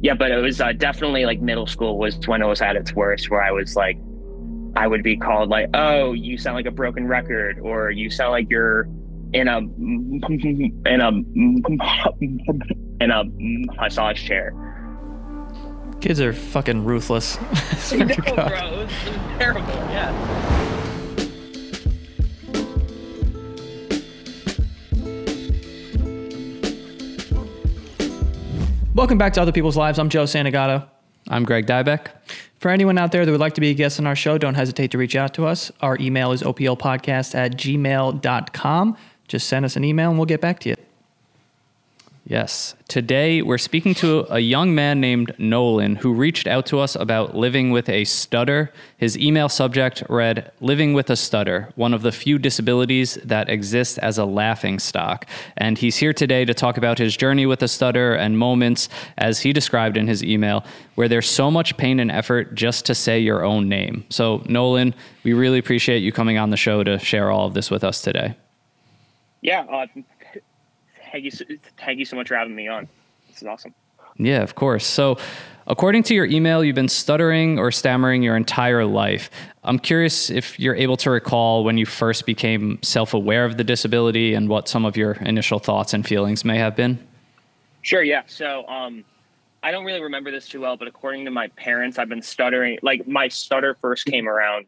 yeah, but it was uh, definitely like middle school was when it was at its worst, where I was like, I would be called like, oh, you sound like a broken record, or you sound like you're in a in a in a massage chair. Kids are fucking ruthless. no, bro, it was, it was terrible. Yeah. Welcome back to Other People's Lives. I'm Joe Santagato. I'm Greg Dybec. For anyone out there that would like to be a guest on our show, don't hesitate to reach out to us. Our email is oplpodcast at gmail.com. Just send us an email and we'll get back to you. Yes. Today, we're speaking to a young man named Nolan who reached out to us about living with a stutter. His email subject read Living with a Stutter, one of the few disabilities that exist as a laughing stock. And he's here today to talk about his journey with a stutter and moments, as he described in his email, where there's so much pain and effort just to say your own name. So, Nolan, we really appreciate you coming on the show to share all of this with us today. Yeah, uh, thank you, thank you so much for having me on. This is awesome. Yeah, of course. So, according to your email, you've been stuttering or stammering your entire life. I'm curious if you're able to recall when you first became self aware of the disability and what some of your initial thoughts and feelings may have been. Sure, yeah. So, um, I don't really remember this too well, but according to my parents, I've been stuttering. Like, my stutter first came around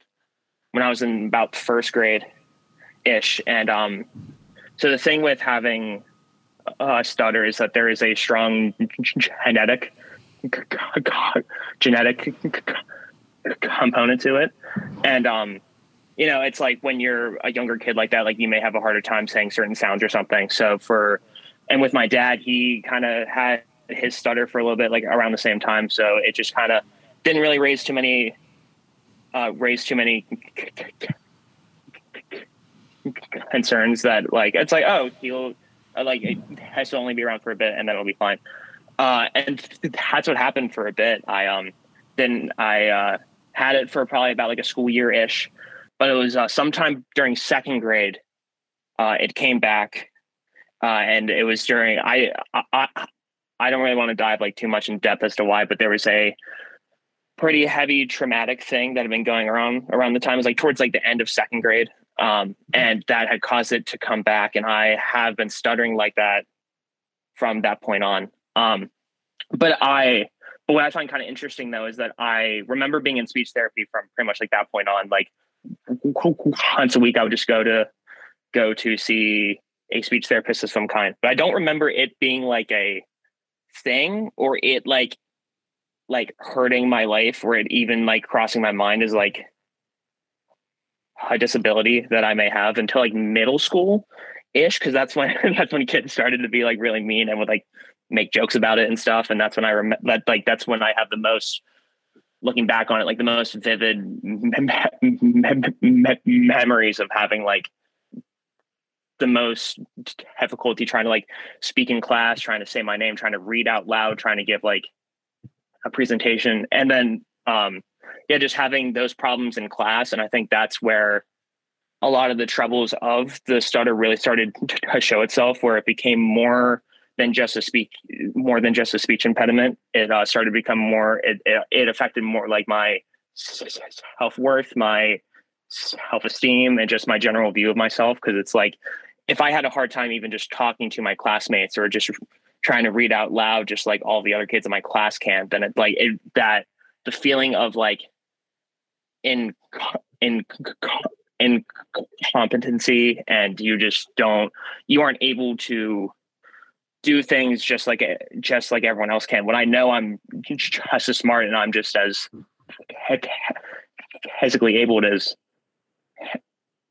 when I was in about first grade ish. And um, so, the thing with having uh, stutter is that there is a strong genetic genetic component to it, and um, you know, it's like when you're a younger kid like that, like you may have a harder time saying certain sounds or something. So for and with my dad, he kind of had his stutter for a little bit, like around the same time. So it just kind of didn't really raise too many uh, raise too many concerns that like it's like oh he'll like it has to only be around for a bit and then it'll be fine. Uh, and that's what happened for a bit. I um then I uh, had it for probably about like a school year ish, but it was uh, sometime during second grade. Uh, it came back, uh, and it was during I, I I don't really want to dive like too much in depth as to why, but there was a pretty heavy traumatic thing that had been going around around the time. It was like towards like the end of second grade um, and that had caused it to come back. And I have been stuttering like that from that point on. Um, but I, but what I find kind of interesting though is that I remember being in speech therapy from pretty much like that point on. Like once a week, I would just go to go to see a speech therapist of some kind. But I don't remember it being like a thing or it like like hurting my life or it even like crossing my mind is like a disability that I may have until like middle school ish, because that's when that's when kids started to be like really mean and would like make jokes about it and stuff. And that's when I remember that like that's when I have the most looking back on it, like the most vivid mem- mem- memories of having like the most difficulty trying to like speak in class, trying to say my name, trying to read out loud, trying to give like a presentation. And then um yeah, just having those problems in class. And I think that's where a lot of the troubles of the stutter really started to show itself, where it became more than just a speak, more than just a speech impediment. It uh, started to become more. It, it, it affected more like my self worth, my self esteem, and just my general view of myself. Because it's like if I had a hard time even just talking to my classmates or just trying to read out loud, just like all the other kids in my class can, then it like it, that the feeling of like in in in competency and you just don't you aren't able to do things just like just like everyone else can. When i know i'm just as smart and i'm just as physically able as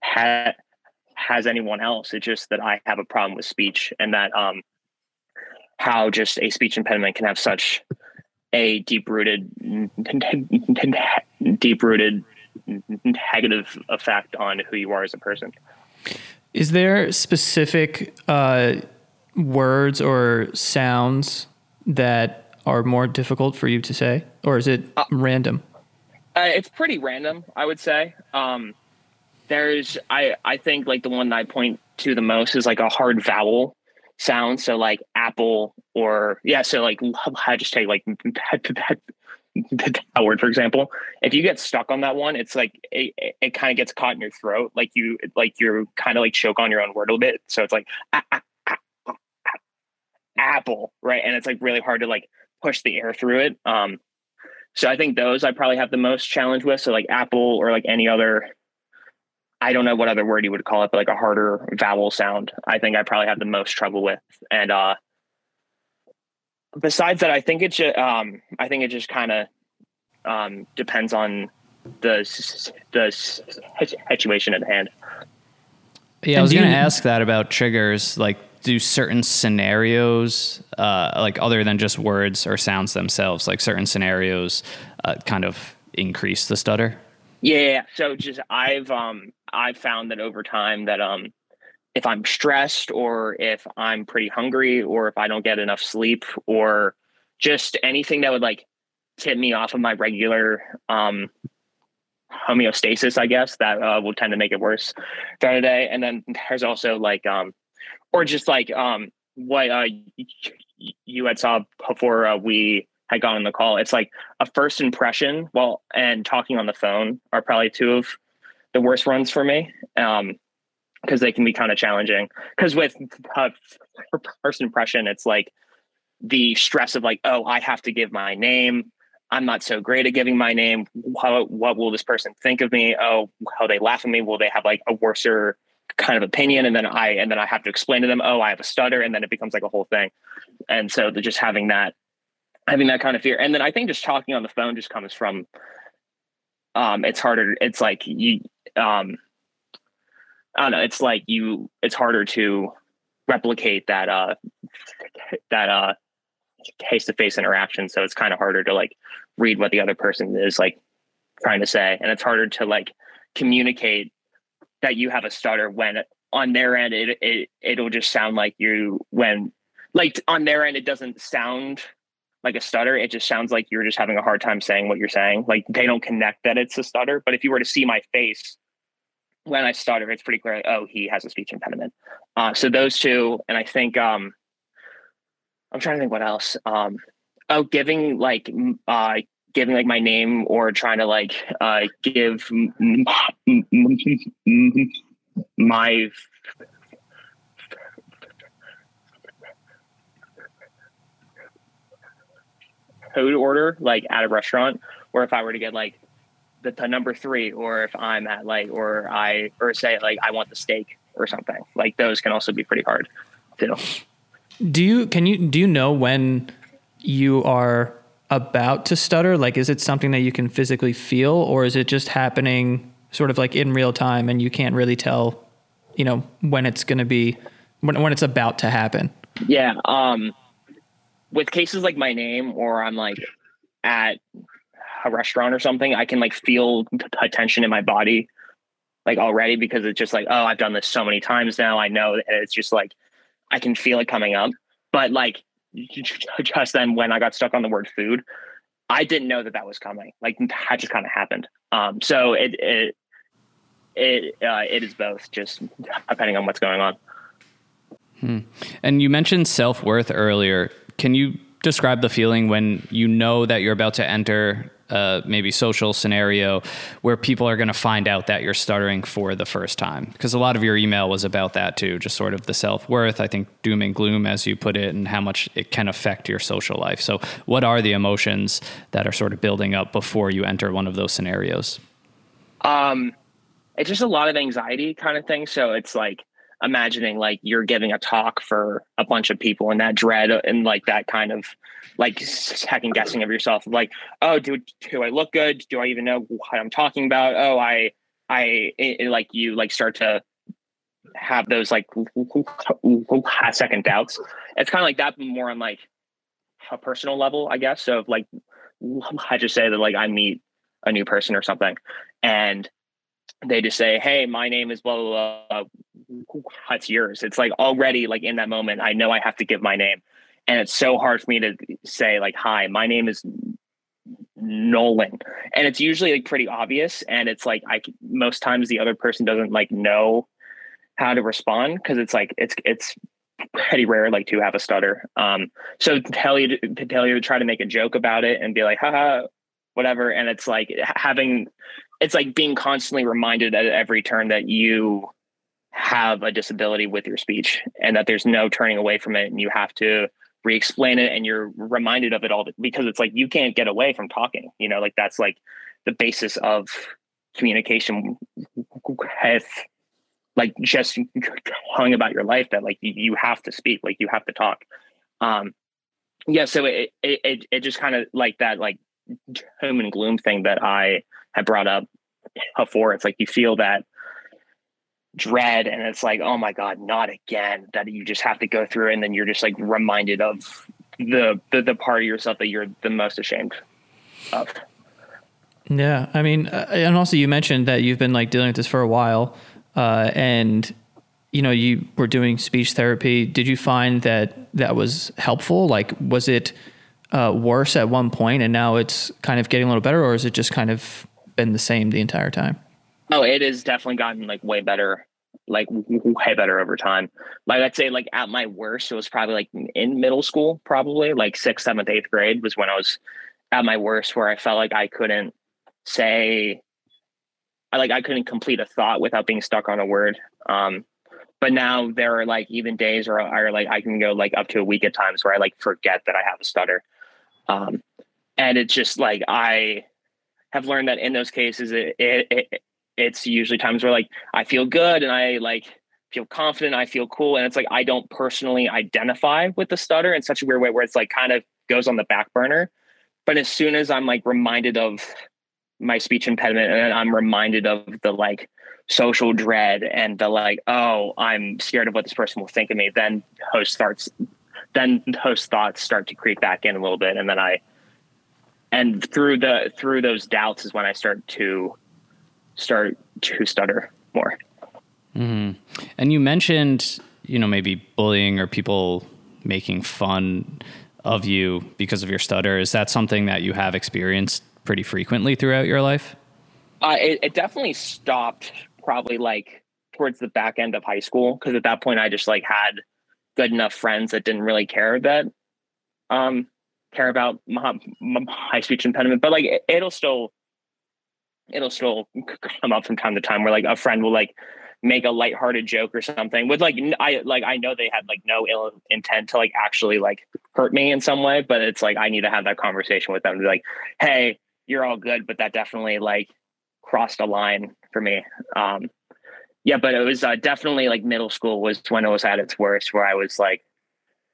has anyone else it's just that i have a problem with speech and that um how just a speech impediment can have such a deep rooted, deep rooted negative effect on who you are as a person. Is there specific uh, words or sounds that are more difficult for you to say, or is it uh, random? Uh, it's pretty random, I would say. Um, there's, I, I think like the one that I point to the most is like a hard vowel sounds. So like apple or yeah. So like I just take like that word for example. If you get stuck on that one, it's like it, it, it kind of gets caught in your throat. Like you like you're kind of like choke on your own word a little bit. So it's like ah, ah, ah, apple, right? And it's like really hard to like push the air through it. Um, so I think those I probably have the most challenge with. So like apple or like any other I don't know what other word you would call it, but like a harder vowel sound. I think I probably have the most trouble with. And uh besides that, I think it just um I think it just kind of um depends on the the situation at hand. Yeah, I was going to ask that about triggers. Like, do certain scenarios, uh, like other than just words or sounds themselves, like certain scenarios, uh, kind of increase the stutter? Yeah. So just I've um I've found that over time that um if I'm stressed or if I'm pretty hungry or if I don't get enough sleep or just anything that would like tip me off of my regular um homeostasis, I guess, that uh, will tend to make it worse during the day. And then there's also like um or just like um what uh you had saw before uh, we had gone on the call. It's like a first impression, well, and talking on the phone are probably two of the worst runs for me. Um, because they can be kind of challenging. Because with uh, first impression, it's like the stress of like, oh, I have to give my name. I'm not so great at giving my name. What, what will this person think of me? Oh, how they laugh at me? Will they have like a worser kind of opinion? And then I and then I have to explain to them, oh, I have a stutter, and then it becomes like a whole thing. And so just having that having that kind of fear. And then I think just talking on the phone just comes from um it's harder it's like you um I don't know, it's like you it's harder to replicate that uh that uh face to face interaction. So it's kind of harder to like read what the other person is like trying to say. And it's harder to like communicate that you have a stutter when on their end it, it it'll just sound like you when like on their end it doesn't sound like a stutter, it just sounds like you're just having a hard time saying what you're saying. Like they don't connect that it's a stutter. But if you were to see my face when I stutter, it's pretty clear. Oh, he has a speech impediment. Uh, so those two, and I think um, I'm trying to think what else. Um, oh, giving like uh, giving like my name or trying to like uh, give my food order like at a restaurant, or if I were to get like the, the number three, or if I'm at like, or I, or say like I want the steak or something, like those can also be pretty hard too. Do you, can you, do you know when you are about to stutter? Like, is it something that you can physically feel, or is it just happening sort of like in real time and you can't really tell, you know, when it's going to be, when, when it's about to happen? Yeah. Um, with cases like my name or I'm like at a restaurant or something, I can like feel a tension in my body like already because it's just like, oh, I've done this so many times now. I know it's just like I can feel it coming up. But like just then when I got stuck on the word food, I didn't know that that was coming. Like that just kind of happened. Um, so it it it uh, it is both, just depending on what's going on. Hmm. And you mentioned self worth earlier. Can you describe the feeling when you know that you're about to enter maybe social scenario where people are going to find out that you're stuttering for the first time? Because a lot of your email was about that too, just sort of the self worth, I think doom and gloom, as you put it, and how much it can affect your social life. So, what are the emotions that are sort of building up before you enter one of those scenarios? Um, it's just a lot of anxiety kind of thing. So, it's like, imagining like you're giving a talk for a bunch of people and that dread and like that kind of like second guessing of yourself like oh do, do i look good do i even know what i'm talking about oh i i it, like you like start to have those like second doubts it's kind of like that more on like a personal level i guess so if like i just say that like i meet a new person or something and they just say, "Hey, my name is blah blah blah. What's yours?" It's like already like in that moment, I know I have to give my name, and it's so hard for me to say like, "Hi, my name is Nolan," and it's usually like pretty obvious, and it's like I most times the other person doesn't like know how to respond because it's like it's it's pretty rare like to have a stutter. Um, so to tell you to, to tell you to try to make a joke about it and be like, haha, whatever. And it's like having, it's like being constantly reminded at every turn that you have a disability with your speech and that there's no turning away from it and you have to re-explain it and you're reminded of it all because it's like you can't get away from talking you know like that's like the basis of communication with like just telling about your life that like you, you have to speak like you have to talk. Um yeah so it it it, just kind of like that like doom and gloom thing that i had brought up before. It's like you feel that dread and it's like oh my god not again that you just have to go through and then you're just like reminded of the the, the part of yourself that you're the most ashamed of. Yeah i mean uh, and also you mentioned that you've been like dealing with this for a while uh, and you know you were doing speech therapy. Did you find that that was helpful? Like was it uh, worse at one point and now it's kind of getting a little better or is it just kind of been the same the entire time Oh, it has definitely gotten like way better, like way better over time. Like I'd say, like at my worst, it was probably like in middle school, probably like sixth, seventh, eighth grade was when I was at my worst, where I felt like I couldn't say, I like I couldn't complete a thought without being stuck on a word. Um, but now there are like even days or are like I can go like up to a week at times where I like forget that I have a stutter. Um, and it's just like I have learned that in those cases it, it, it it's usually times where like I feel good and I like feel confident, I feel cool. And it's like I don't personally identify with the stutter in such a weird way where it's like kind of goes on the back burner. But as soon as I'm like reminded of my speech impediment and I'm reminded of the like social dread and the like, oh, I'm scared of what this person will think of me, then host starts then host thoughts start to creep back in a little bit. And then I and through the through those doubts is when I start to start to stutter more. Mm-hmm. And you mentioned, you know, maybe bullying or people making fun of you because of your stutter. Is that something that you have experienced pretty frequently throughout your life? Uh, it, it definitely stopped probably like towards the back end of high school because at that point I just like had good enough friends that didn't really care that um care about my, my speech impediment, but like it, it'll still it'll still come up from time to time where like a friend will like make a lighthearted joke or something with like I like I know they had like no ill intent to like actually like hurt me in some way, but it's like I need to have that conversation with them be like, hey, you're all good, but that definitely like crossed a line for me. Um yeah, but it was uh, definitely like middle school was when it was at its worst where I was like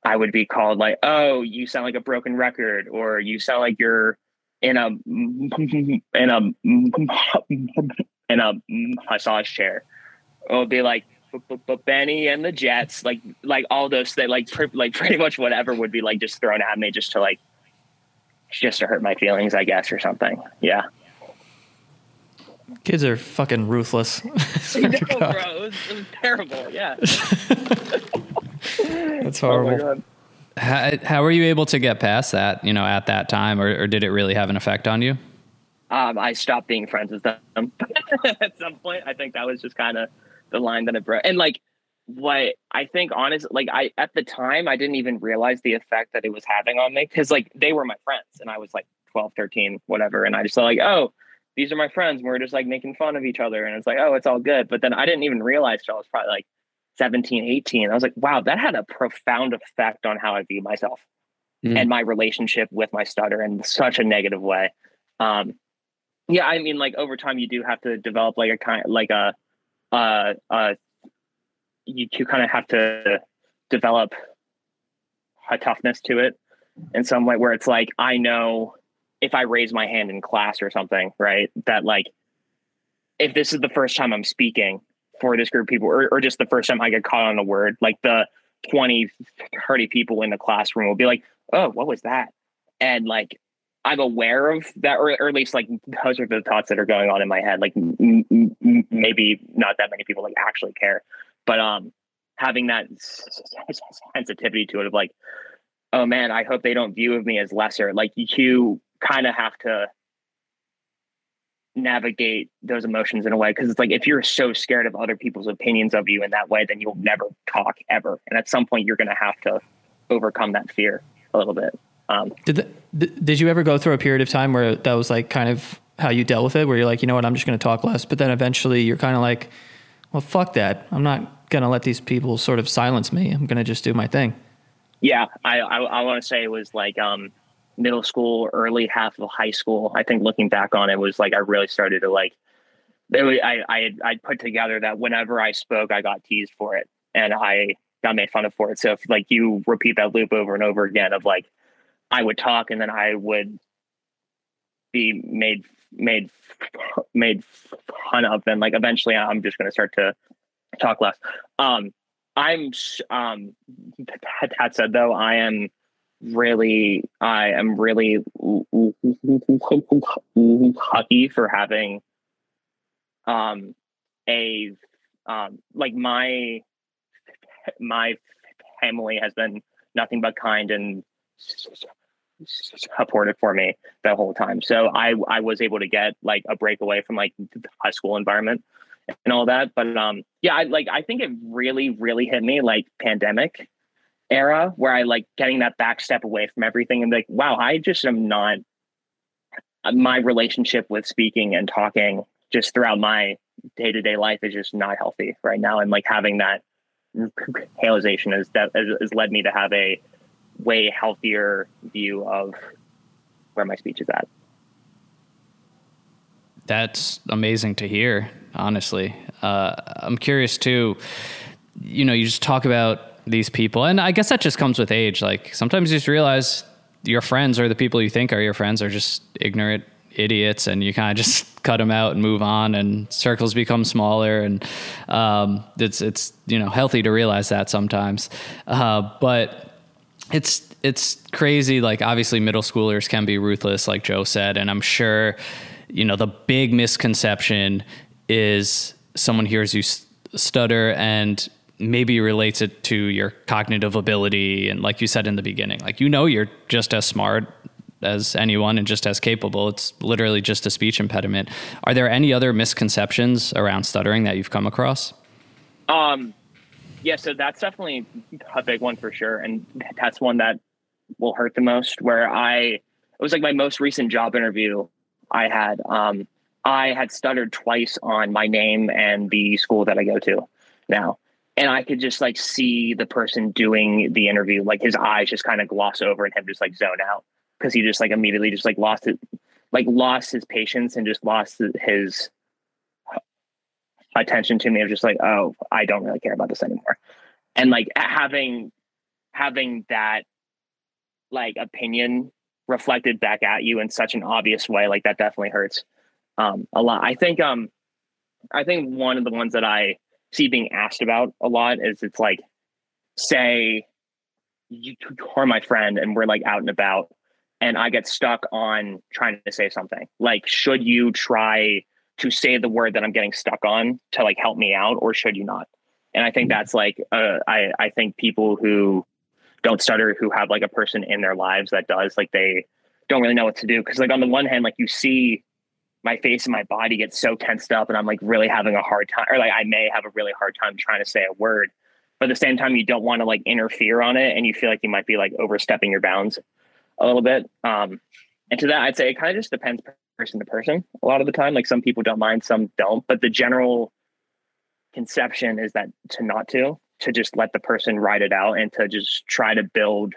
I would be called like, oh, you sound like a broken record, or you sound like you're in a in a in a massage chair. It would be like but Bennie and the Jets, like like all those that like like pretty much whatever would be like just thrown at me just to like just to hurt my feelings, I guess, or something. Yeah. Kids are fucking ruthless. know, bro. It was, it was terrible. Yeah. That's oh horrible. Oh how, how were you able to get past that, you know, at that time, or, or did it really have an effect on you? Um, I stopped being friends with them at some point. I think that was just kind of the line that it broke. And like, what I think, honest, like I at the time, I didn't even realize the effect that it was having on me because like they were my friends, and I was like 12, 13, whatever, and I just thought like, oh, these are my friends. we're just like making fun of each other, and it's like, oh, it's all good. But then I didn't even realize I was probably like 17, 18. I was like, wow, that had a profound effect on how I view myself mm. and my relationship with my stutter in such a negative way. Um, yeah, I mean, like over time, you do have to develop like a kind, like a, uh, uh, you, you kind of have to develop a toughness to it in some way where it's like, I know if I raise my hand in class or something, right, that like, if this is the first time I'm speaking, for this group of people, or, or just the first time I get caught on a word, like the 20, 30 people in the classroom will be like, oh, what was that? And like, I'm aware of that, or, or at least like those are the thoughts that are going on in my head. Like m- m- maybe not that many people like actually care, but um, having that sensitivity to it of like, oh man, I hope they don't view of me as lesser. Like you kind of have to navigate those emotions in a way because it's like if you're so scared of other people's opinions of you in that way then you'll never talk ever. And at some point you're going to have to overcome that fear a little bit. Um, did, the, did you ever go through a period of time where that was like kind of how you dealt with it? Where you're like you know what? I'm just going to talk less. But then eventually you're kind of like well fuck that. I'm not going to let these people sort of silence me. I'm going to just do my thing. Yeah i i, I want to say it was like um middle school, early half of high school. I think looking back on it was like I really started to like. Was, I I I put together that whenever I spoke, I got teased for it, and I got made fun of for it. So if like you repeat that loop over and over again of like, I would talk and then I would be made made made fun of, then like eventually I'm just going to start to talk less. Um, I'm um that said though, I am really I am really lucky for having um a um like my my family has been nothing but kind and supportive for me the whole time. So I I was able to get like a break away from like the high school environment and all that. But um yeah, I like I think it really, really hit me like pandemic era where I like getting that back step away from everything and like, wow, I just am not my relationship with speaking and talking just throughout my day to day life is just not healthy right now. And like having that realization has that has led me to have a way healthier view of where my speech is at. That's amazing to hear, honestly. Uh, I'm curious too. You know, you just talk about these people. And I guess that just comes with age. Like sometimes you just realize your friends or the people you think are your friends are just ignorant idiots and you kind of just cut them out and move on and circles become smaller and um, it's it's you know healthy to realize that sometimes uh, but it's it's crazy like obviously middle schoolers can be ruthless like joe said and i'm sure you know the big misconception is someone hears you stutter and maybe relates it to your cognitive ability and like you said in the beginning like you know you're just as smart as anyone and just as capable. It's literally just a speech impediment. Are there any other misconceptions around stuttering that you've come across? Um yeah so that's definitely a big one for sure. And that's one that will hurt the most where i it was like my most recent job interview i had um i had stuttered twice on my name and the school that i go to now and I could just like see the person doing the interview, like his eyes just kind of gloss over and him just like zone out because he just like immediately just like lost it, like lost his patience and just lost his attention to me of just like, oh, I don't really care about this anymore. And like having having that like opinion reflected back at you in such an obvious way, like that definitely hurts um a lot. I think um I think one of the ones that I see being asked about a lot is it's like, say, you are my friend and we're like out and about and I get stuck on trying to say something. Like, should you try to say the word that I'm getting stuck on to like help me out or should you not? And I think mm-hmm. that's like, uh, I, I think people who don't stutter, who have like a person in their lives that does, like they don't really know what to do. Cause like on the one hand, like you see my face and my body gets so tensed up and I'm like really having a hard time or like I may have a really hard time trying to say a word. But at the same time you don't want to like interfere on it and you feel like you might be like overstepping your bounds a little bit. Um and to that I'd say it kind of just depends person to person a lot of the time. Like some people don't mind, some don't. But the general conception is that to not to, to just let the person ride it out and to just try to build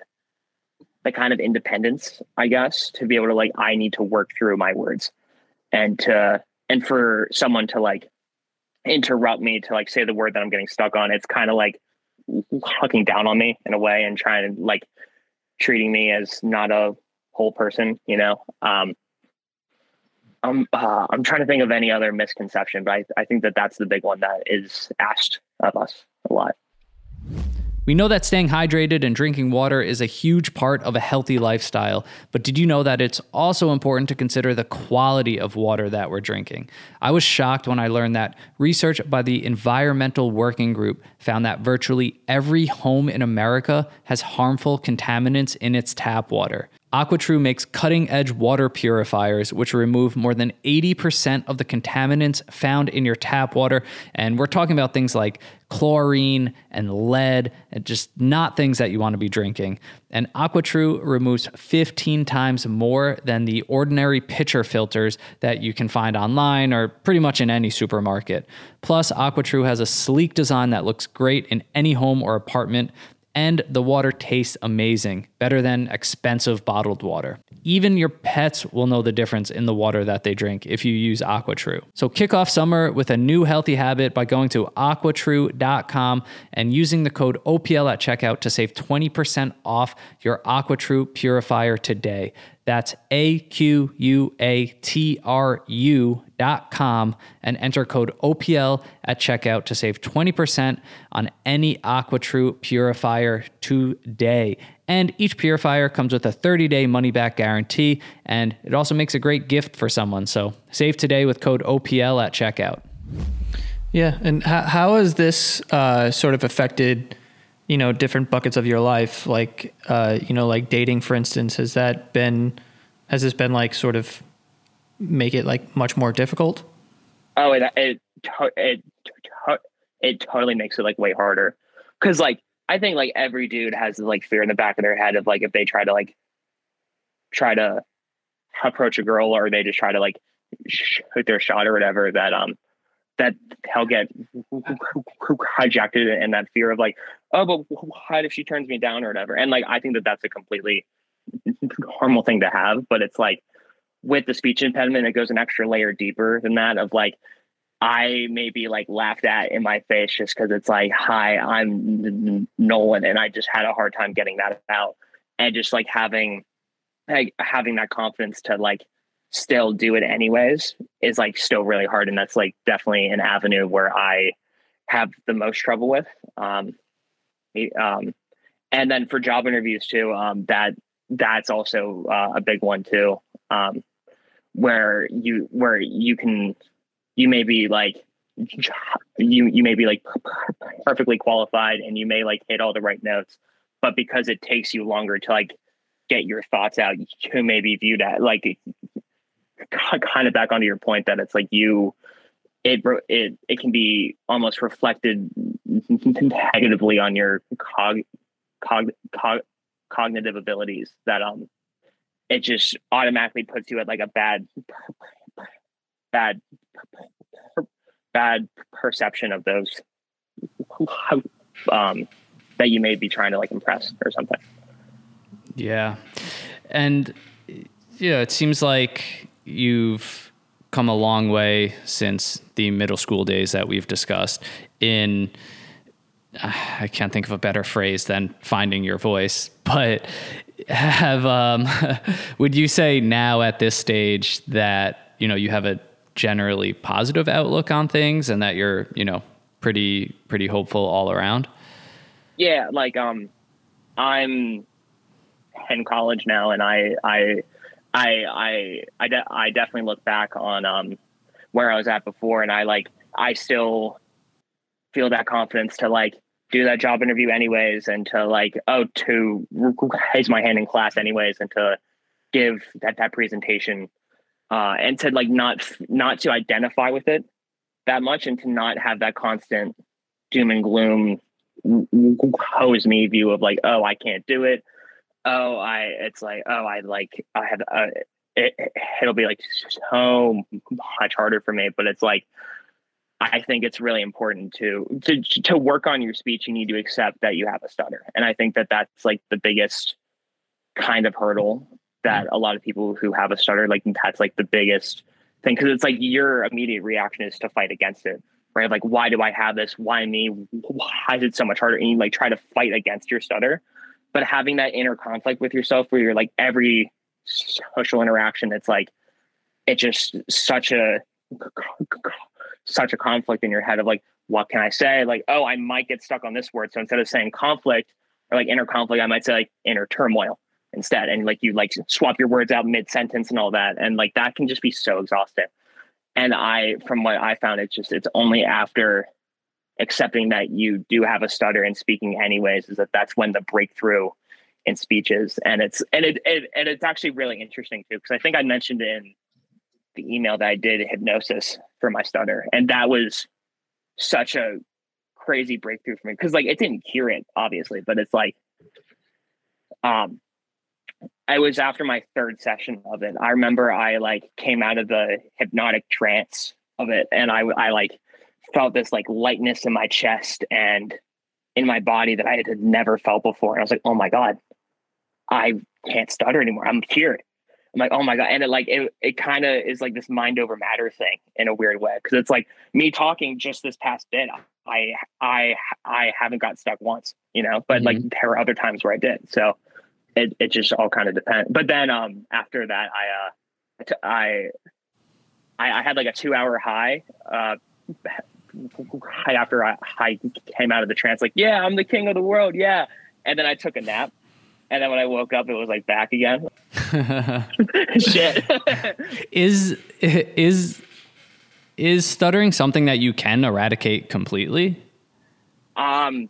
the kind of independence, I guess, to be able to like, I need to work through my words and to and for someone to like interrupt me to like say the word that I'm getting stuck on, it's kind of like hucking down on me in a way and trying to like treating me as not a whole person, you know. Um, I'm uh, I'm trying to think of any other misconception, but I, I think that that's the big one that is asked of us a lot. We know that staying hydrated and drinking water is a huge part of a healthy lifestyle, but did you know that it's also important to consider the quality of water that we're drinking? I was shocked when I learned that research by the Environmental Working Group found that virtually every home in America has harmful contaminants in its tap water. AquaTru makes cutting edge water purifiers, which remove more than 80% of the contaminants found in your tap water. And we're talking about things like chlorine and lead, and just not things that you want to be drinking. And AquaTru removes 15 times more than the ordinary pitcher filters that you can find online or pretty much in any supermarket. Plus, AquaTru has a sleek design that looks great in any home or apartment and the water tastes amazing, better than expensive bottled water. Even your pets will know the difference in the water that they drink if you use AquaTru. So kick off summer with a new healthy habit by going to aquatru.com and using the code OPL at checkout to save 20% off your AquaTru purifier today. That's A Q U A T R U dot com and enter code OPL at checkout to save 20% on any AquaTru purifier today. And each purifier comes with a 30 day money back guarantee, and it also makes a great gift for someone. So save today with code OPL at checkout. Yeah. And how, how has this uh, sort of affected? You know different buckets of your life like uh, you know like dating for instance has that been has this been like sort of make it like much more difficult? Oh it it it, it totally makes it like way harder. Because like i think like every dude has like fear in the back of their head of like if they try to like try to approach a girl or they just try to like shoot their shot or whatever that um that he'll get hijacked in that fear of like, oh, but what if she turns me down or whatever? And like, I think that that's a completely normal thing to have, but it's like with the speech impediment, it goes an extra layer deeper than that of like, I may be like laughed at in my face just because it's like, hi, I'm Nolan, and I just had a hard time getting that out, and just like having, like having that confidence to like still do it anyways is like still really hard and that's like definitely an avenue where i have the most trouble with um, um and then for job interviews too um that that's also uh, a big one too um where you where you can you may be like you you may be like perfectly qualified and you may like hit all the right notes but because it takes you longer to like get your thoughts out you may be viewed at like kind of back onto your point that it's like you it it it can be almost reflected negatively on your cog, cog, cog cognitive abilities that um it just automatically puts you at like a bad bad bad perception of those um that you may be trying to like impress or something. Yeah. And yeah it seems like you've come a long way since the middle school days that we've discussed in I can't think of a better phrase than finding your voice, but have um, would you say now at this stage that you know you have a generally positive outlook on things and that you're you know pretty pretty hopeful all around? Yeah, like um, I'm in college now, and I I I I I, de- I definitely look back on um, where I was at before, and I like I still feel that confidence to like do that job interview anyways, and to like oh to raise my hand in class anyways, and to give that that presentation, uh, and to like not not to identify with it that much, and to not have that constant doom and gloom hose me view of like oh I can't do it oh, I, it's like, oh, I like, I have, uh, it, it'll be like so much harder for me, but it's like, I think it's really important to, to, to work on your speech. You need to accept that you have a stutter. And I think that that's like the biggest kind of hurdle that a lot of people who have a stutter, like that's like the biggest thing. Cause it's like your immediate reaction is to fight against it right? Like, why do I have this? Why me? Why is it so much harder? And you like try to fight against your stutter but having that inner conflict with yourself where you're like every social interaction it's like it's just such a such a conflict in your head of like what can i say? Like oh i might get stuck on this word. So instead of saying conflict or like inner conflict i might say like inner turmoil instead. And like you like swap your words out mid sentence and all that. And like that can just be so exhausting. And i from what i found it's just it's only after accepting that you do have a stutter and speaking anyways is that that's when the breakthrough in speeches, and it's and it, it and it's actually really interesting too because I think I mentioned in the email that I did hypnosis for my stutter, and that was such a crazy breakthrough for me because like it didn't cure it obviously, but it's like um I was after my third session of it. I remember I like came out of the hypnotic trance of it and I I like felt this like lightness in my chest and in my body that I had never felt before. And I was like, oh my God, I can't stutter anymore. I'm cured. I'm like, oh my God. And it like it it kind of is like this mind over matter thing in a weird way. Cause it's like me talking just this past bit, I I I haven't got stuck once, you know, but mm-hmm. like there are other times where I did. So it, it just all kind of depends. But then um after that I uh I I, I had like a two hour high uh right after I, I came out of the trance, like, yeah, I'm the king of the world. Yeah. And then I took a nap. And then when I woke up, it was like back again. Shit. is, is, is stuttering something that you can eradicate completely? Um,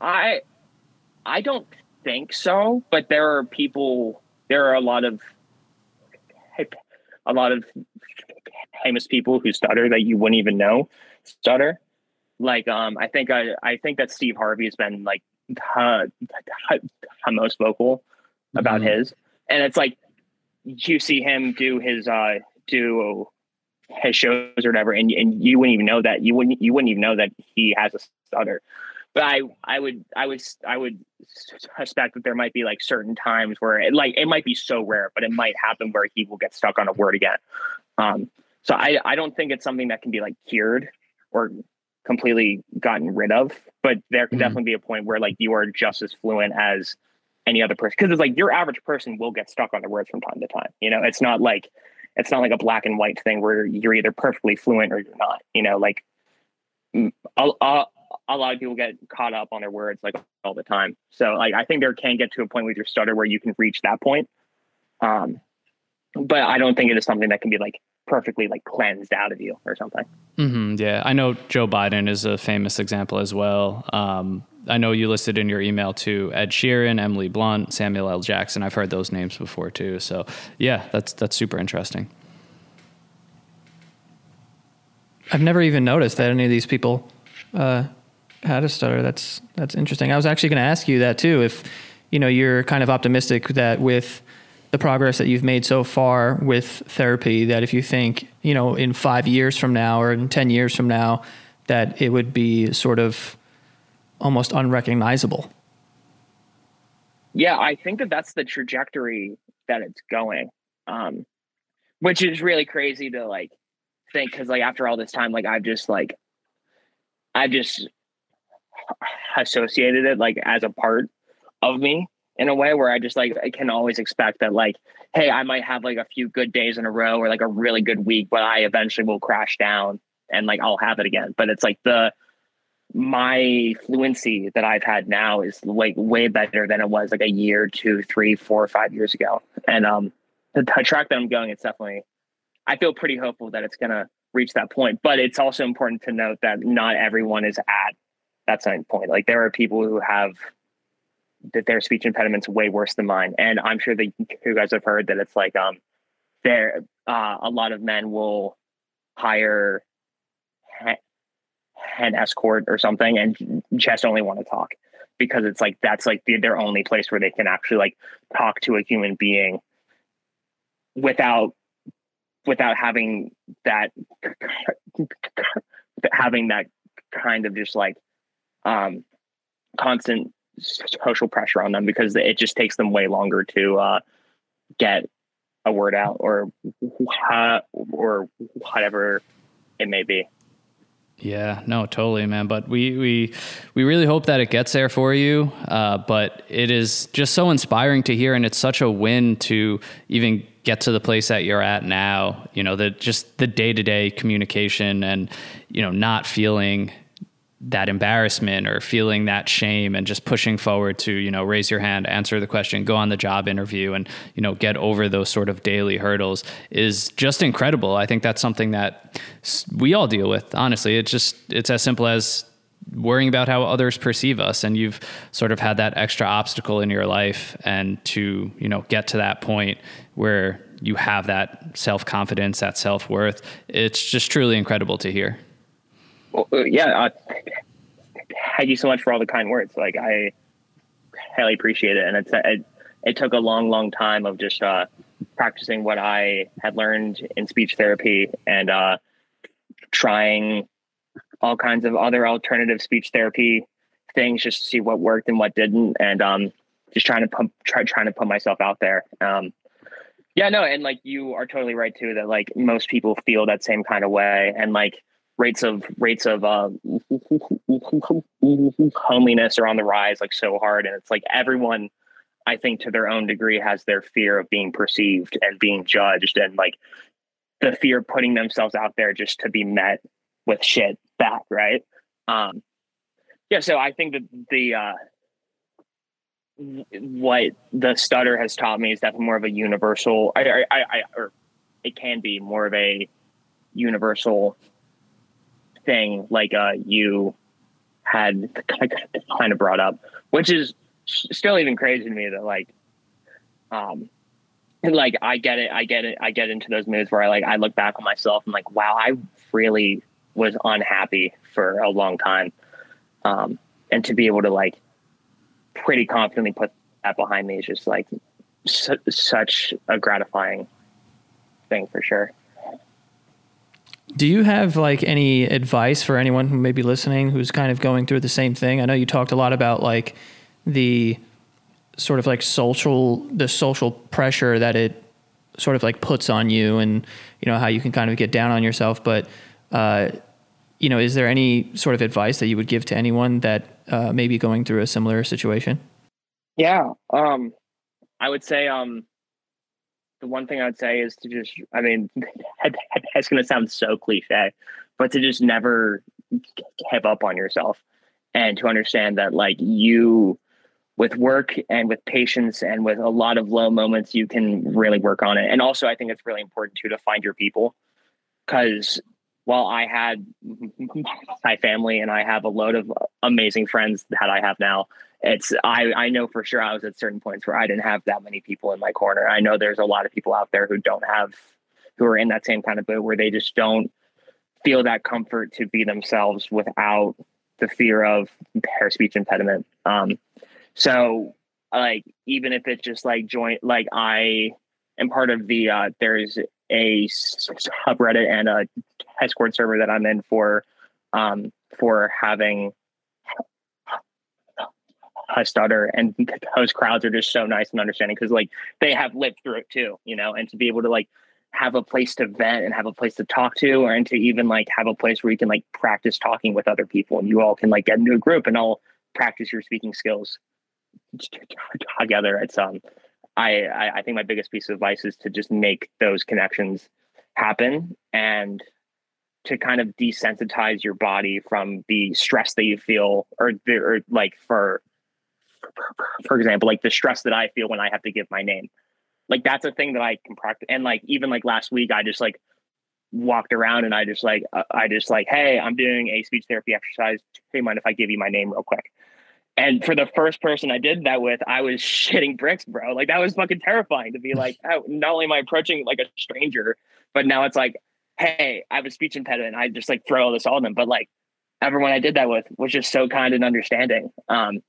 I, I don't think so, but there are people, there are a lot of, a lot of famous people who stutter that you wouldn't even know stutter. Like, um, I think I, I think that Steve Harvey has been like the, the most vocal about mm-hmm. his, and it's like you see him do his uh do his shows or whatever, and and you wouldn't even know that you wouldn't you wouldn't even know that he has a stutter. But I I would I would I would suspect that there might be like certain times where it like it might be so rare, but it might happen where he will get stuck on a word again. Um, so I, I don't think it's something that can be like cured or completely gotten rid of, but there can mm-hmm. definitely be a point where like you are just as fluent as any other person. Cause it's like your average person will get stuck on their words from time to time. You know, it's not like, it's not like a black and white thing where you're either perfectly fluent or you're not, you know, like a, a, a lot of people get caught up on their words like all the time. So like, I think there can get to a point with your stutter where you can reach that point. Um, but I don't think it is something that can be like perfectly like cleansed out of you or something. Mm-hmm, yeah, I know Joe Biden is a famous example as well. Um, I know you listed in your email to Ed Sheeran, Emily Blunt, Samuel L. Jackson. I've heard those names before too. So yeah, that's that's super interesting. I've never even noticed that any of these people uh, had a stutter. That's that's interesting. I was actually going to ask you that too. If you know you're kind of optimistic that with the progress that you've made so far with therapy that if you think, you know, in five years from now or in 10 years from now, that it would be sort of almost unrecognizable? Yeah, I think that that's the trajectory that it's going, um, which is really crazy to like think because like after all this time, like I've just like I've just associated it like as a part of me in a way where I just like I can always expect that like, hey, I might have like a few good days in a row or like a really good week, but I eventually will crash down and like I'll have it again. But it's like the my fluency that I've had now is like way better than it was like a year, two, three, four, five years ago. And um the, the track that I'm going, it's definitely I feel pretty hopeful that it's gonna reach that point. But it's also important to note that not everyone is at that same point. Like there are people who have that their speech impediment's way worse than mine. And I'm sure that you guys have heard that it's like um there uh, a lot of men will hire an escort or something and just only want to talk because it's like that's like the, their only place where they can actually like talk to a human being without without having that having that kind of just like um constant social pressure on them because it just takes them way longer to uh, get a word out or or whatever it may be. Yeah, no, totally, man. But we we we really hope that it gets there for you. Uh, but it is just so inspiring to hear, and it's such a win to even get to the place that you're at now. You know, the just the day to day communication, and you know, not feeling that embarrassment or feeling that shame and just pushing forward to you know raise your hand answer the question go on the job interview and you know get over those sort of daily hurdles is just incredible. I think that's something that we all deal with honestly. It's just it's as simple as worrying about how others perceive us and you've sort of had that extra obstacle in your life and to you know get to that point where you have that self-confidence that self-worth it's just truly incredible to hear well, uh, yeah uh, thank you so much for all the kind words. Like i highly appreciate it. And it's it, it took a long long time of just uh, practicing what i had learned in speech therapy and uh, trying all kinds of other alternative speech therapy things just to see what worked and what didn't and um, just trying to pump try trying to put myself out there. Um, yeah no and like you are totally right too that like most people feel that same kind of way. And like rates of rates of uh, homeliness are on the rise like so hard and it's like everyone i think to their own degree has their fear of being perceived and being judged and like the fear of putting themselves out there just to be met with shit back, right? Um, yeah, so I think that the uh, what the stutter has taught me is definitely more of a universal. I, I, I, or it can be more of a universal thing, like uh, you had kind of brought up, which is still even crazy to me that like, um, like I get it, I get it, I get into those moods where I like I look back on myself and like, wow, I really was unhappy for a long time. Um, and to be able to like pretty confidently put that behind me is just like su- such a gratifying thing for sure. Do you have like any advice for anyone who may be listening who's kind of going through the same thing? I know you talked a lot about like the sort of like social the social pressure that it sort of like puts on you and you know how you can kind of get down on yourself but uh, you know, is there any sort of advice that you would give to anyone that uh, may be going through a similar situation? Yeah, um, I would say um, the one thing I would say is to just, I mean, it's going to sound so cliche, but to just never give up on yourself and to understand that like you with work and with patience and with a lot of low moments you can really work on it. And also i think it's really important too to find your people because while I had my family and I have a load of amazing friends that I have now, it's I I know for sure I was at certain points where I didn't have that many people in my corner. I know there's a lot of people out there who don't have who are in that same kind of boat where they just don't feel that comfort to be themselves without the fear of their speech impediment. Um, so like even if it's just like joint like I am part of the uh, there's a subreddit and a Discord server that I'm in for um, for having a stutter and those crowds are just so nice and understanding because like they have lived through it too you know and to be able to like have a place to vent and have a place to talk to or and to even like have a place where you can like practice talking with other people and you all can like get into a group and all practice your speaking skills together. It's um I, I think my biggest piece of advice is to just make those connections happen and to kind of desensitize your body from the stress that you feel or, or like for for example like the stress that i feel when i have to give my name like that's a thing that i can practice and like even like last week i just like walked around and i just like uh, i just like hey i'm doing a speech therapy exercise hey mind if i give you my name real quick and for the first person I did that with, I was shitting bricks, bro. Like that was fucking terrifying to be like, oh, not only am I approaching like a stranger, but now it's like, hey, I have a speech impediment. I just like throw all this on them. But like everyone I did that with was just so kind and understanding. Um,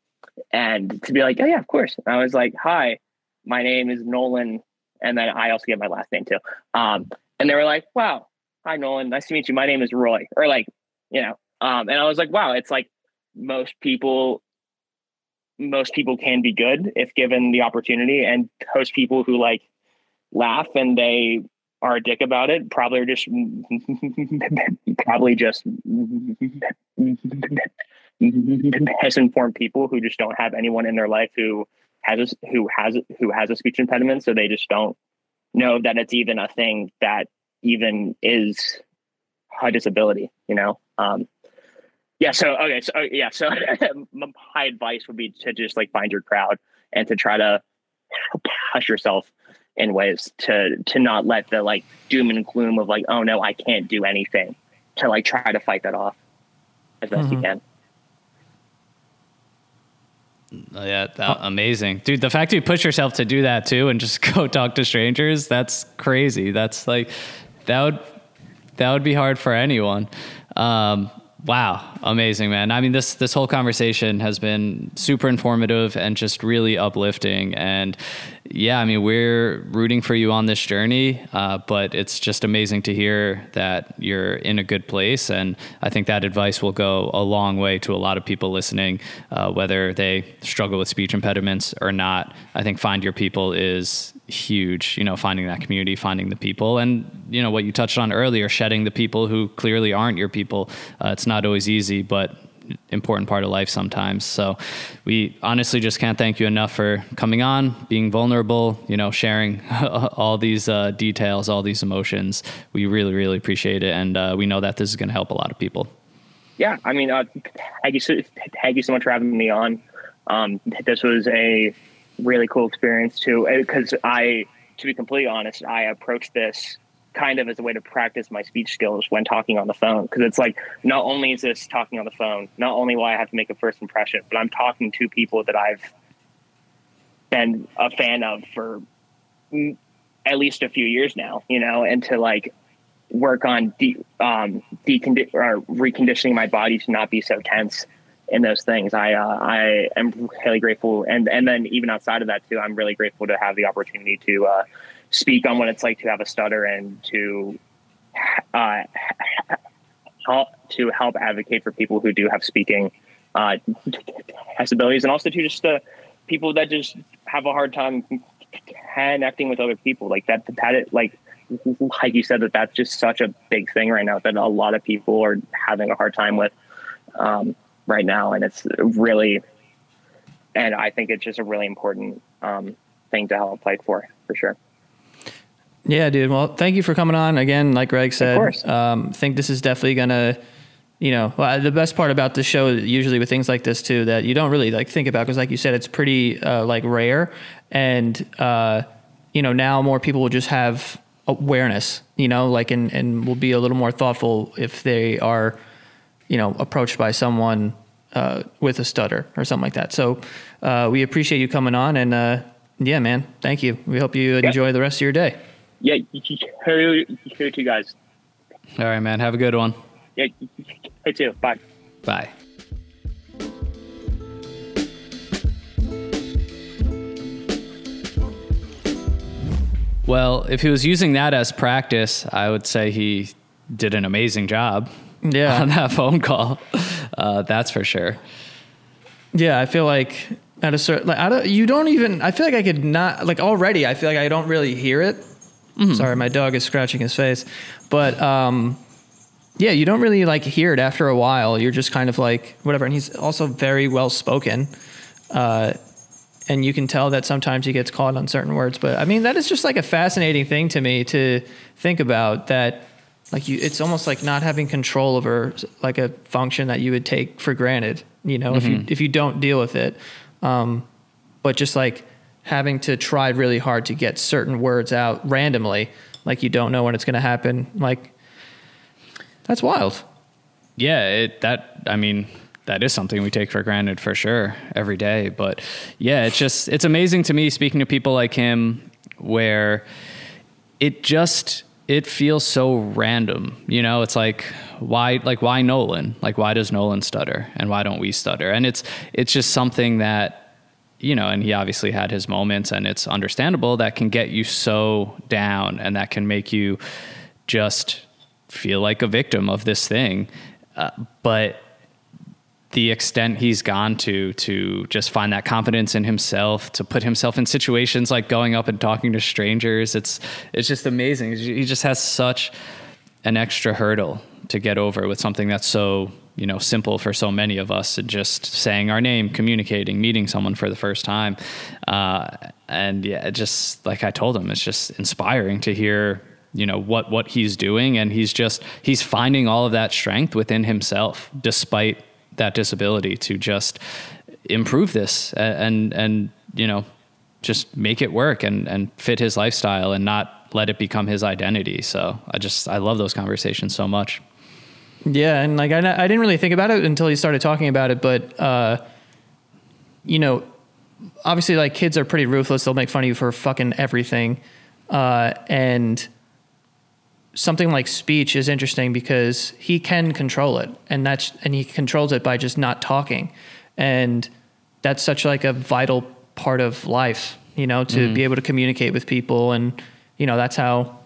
and to be like, oh yeah, of course. And I was like, hi, my name is Nolan. And then I also get my last name too. Um, and they were like, wow, hi Nolan, nice to meet you. My name is Roy. Or like, you know, um, and I was like, wow, it's like most people most people can be good if given the opportunity and those people who like laugh and they are a dick about it probably are just probably just misinformed people who just don't have anyone in their life who has a, who has who has a speech impediment so they just don't know that it's even a thing that even is a disability you know um, yeah. So okay. So yeah. So my advice would be to just like find your crowd and to try to push yourself in ways to to not let the like doom and gloom of like oh no I can't do anything to like try to fight that off as best mm-hmm. you can. Yeah, that, amazing, dude. The fact you push yourself to do that too, and just go talk to strangers—that's crazy. That's like that would that would be hard for anyone. Um, wow, amazing, man. I mean, this this whole conversation has been super informative and just really uplifting. And yeah, I mean, we're rooting for you on this journey, uh, but it's just amazing to hear that you're in a good place. And I think that advice will go a long way to a lot of people listening, uh, whether they struggle with speech impediments or not. I think find your people is huge, you know, finding that community, finding the people, and you know what you touched on earlier, shedding the people who clearly aren't your people. Uh, it's not always easy, but important part of life sometimes. So we honestly just can't thank you enough for coming on, being vulnerable, you know, sharing all these uh, details, all these emotions. We really, really appreciate it, and uh, we know that this is going to help a lot of people. Yeah, I mean, uh, thank you, so, thank you so much for having me on. Um, this was a really cool experience too, because I, to be completely honest, I approached this kind of as a way to practice my speech skills when talking on the phone. Because it's like, not only is this talking on the phone, not only will I have to make a first impression, but I'm talking to people that I've been a fan of for at least a few years now, you know, and to like work on de- um, decondi- or reconditioning my body to not be so tense in those things. I uh, I am really grateful, and and then even outside of that too, I'm really grateful to have the opportunity to uh, speak on what it's like to have a stutter and to uh, help to help advocate for people who do have speaking uh, disabilities, and also to just the people that just have a hard time connecting with other people. Like that, that it, like like you said, that that's just such a big thing right now that a lot of people are having a hard time with um, right now, and it's really, and I think it's just a really important um, thing to help fight for, for sure. Yeah, dude. Well, thank you for coming on again. Like Greg said, um, think this is definitely gonna, you know, well, the best part about the show usually with things like this too that you don't really like think about because, like you said, it's pretty uh, like rare, and uh, you know now more people will just have awareness, you know, like and and will be a little more thoughtful if they are, you know, approached by someone uh, with a stutter or something like that. So uh, we appreciate you coming on and. Uh, yeah, man. Thank you. We hope you enjoy the rest of your day yeah, you, you too, guys. All right, man. Have a good one. Yeah, you too. Bye. Bye. Well, if he was using that as practice, I would say he did an amazing job. Yeah. On that phone call, uh, that's for sure. Yeah, I feel like at a certain, like, I don't, you don't even. I feel like I could not like already. I feel like I don't really hear it Mm-hmm. Sorry, my dog is scratching his face. But um, yeah, you don't really like hear it after a while. You're just kind of like whatever. And he's also very well spoken. Uh, and you can tell that sometimes he gets caught on certain words. But I mean, that is just like a fascinating thing to me to think about that like you it's almost like not having control over like a function that you would take for granted you know mm-hmm. if you mm-hmm. if you don't deal with it um, but just like having to try really hard to get certain words out randomly, like you don't know when it's going to happen. Like that's wild. Yeah, it, that I mean that is something we take for granted for sure every day. But yeah, it's just it's amazing to me speaking to people like him where it just it feels so random. You know, it's like why like why Nolan? Like why does Nolan stutter and why don't we stutter? And it's it's just something that you know, and he obviously had his moments, and it's understandable that can get you so down and that can make you just feel like a victim of this thing. Uh, but the extent he's gone to to just find that confidence in himself to put himself in situations like going up and talking to strangers it's it's just amazing he just has such an extra hurdle to get over with something that's so you know simple for so many of us and just saying our name communicating meeting someone for the first time. Uh, and yeah just like i told him it's just inspiring to hear you know what what he's doing. And he's just he's finding all of that strength within himself despite that disability to just improve this and and, and you know just make it work and and fit his lifestyle and not let it become his identity. So i just i love those conversations so much yeah, and like I, I didn't really think about it until you started talking about it, but uh, you know, obviously like kids are pretty ruthless. They'll make fun of you for fucking everything. Uh, and something like speech is interesting because he can control it and that's and he controls it by just not talking and that's such like a vital part of life you know to be able to communicate with people and you know that's how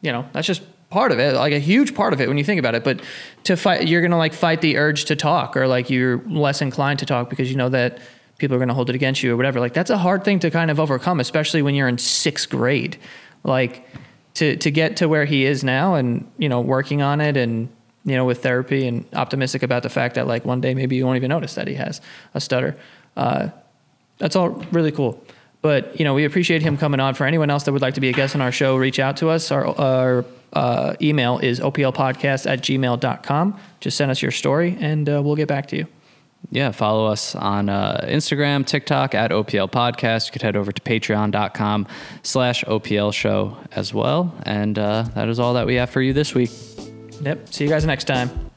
you know that's just part of it like a huge part of it when you think about it but to fight you're gonna like fight the urge to talk or like you're less inclined to talk because you know that people are gonna hold it against you or whatever. Like that's a hard thing to kind of overcome especially when you're in sixth grade. Like to to get to where he is now and you know working on it and you know with therapy and optimistic about the fact that like one day maybe you won't even notice that he has a stutter uh, that's all really cool but you know we appreciate him coming on for anyone else that would like to be a guest on our show reach out to us our, our uh, email is oplpodcast at gmail.com just send us your story and uh, we'll get back to you Yeah, follow us on uh, Instagram, TikTok at OPL Podcast. You could head over to patreon.com slash OPL show as well. And uh, that is all that we have for you this week. yep see you guys next time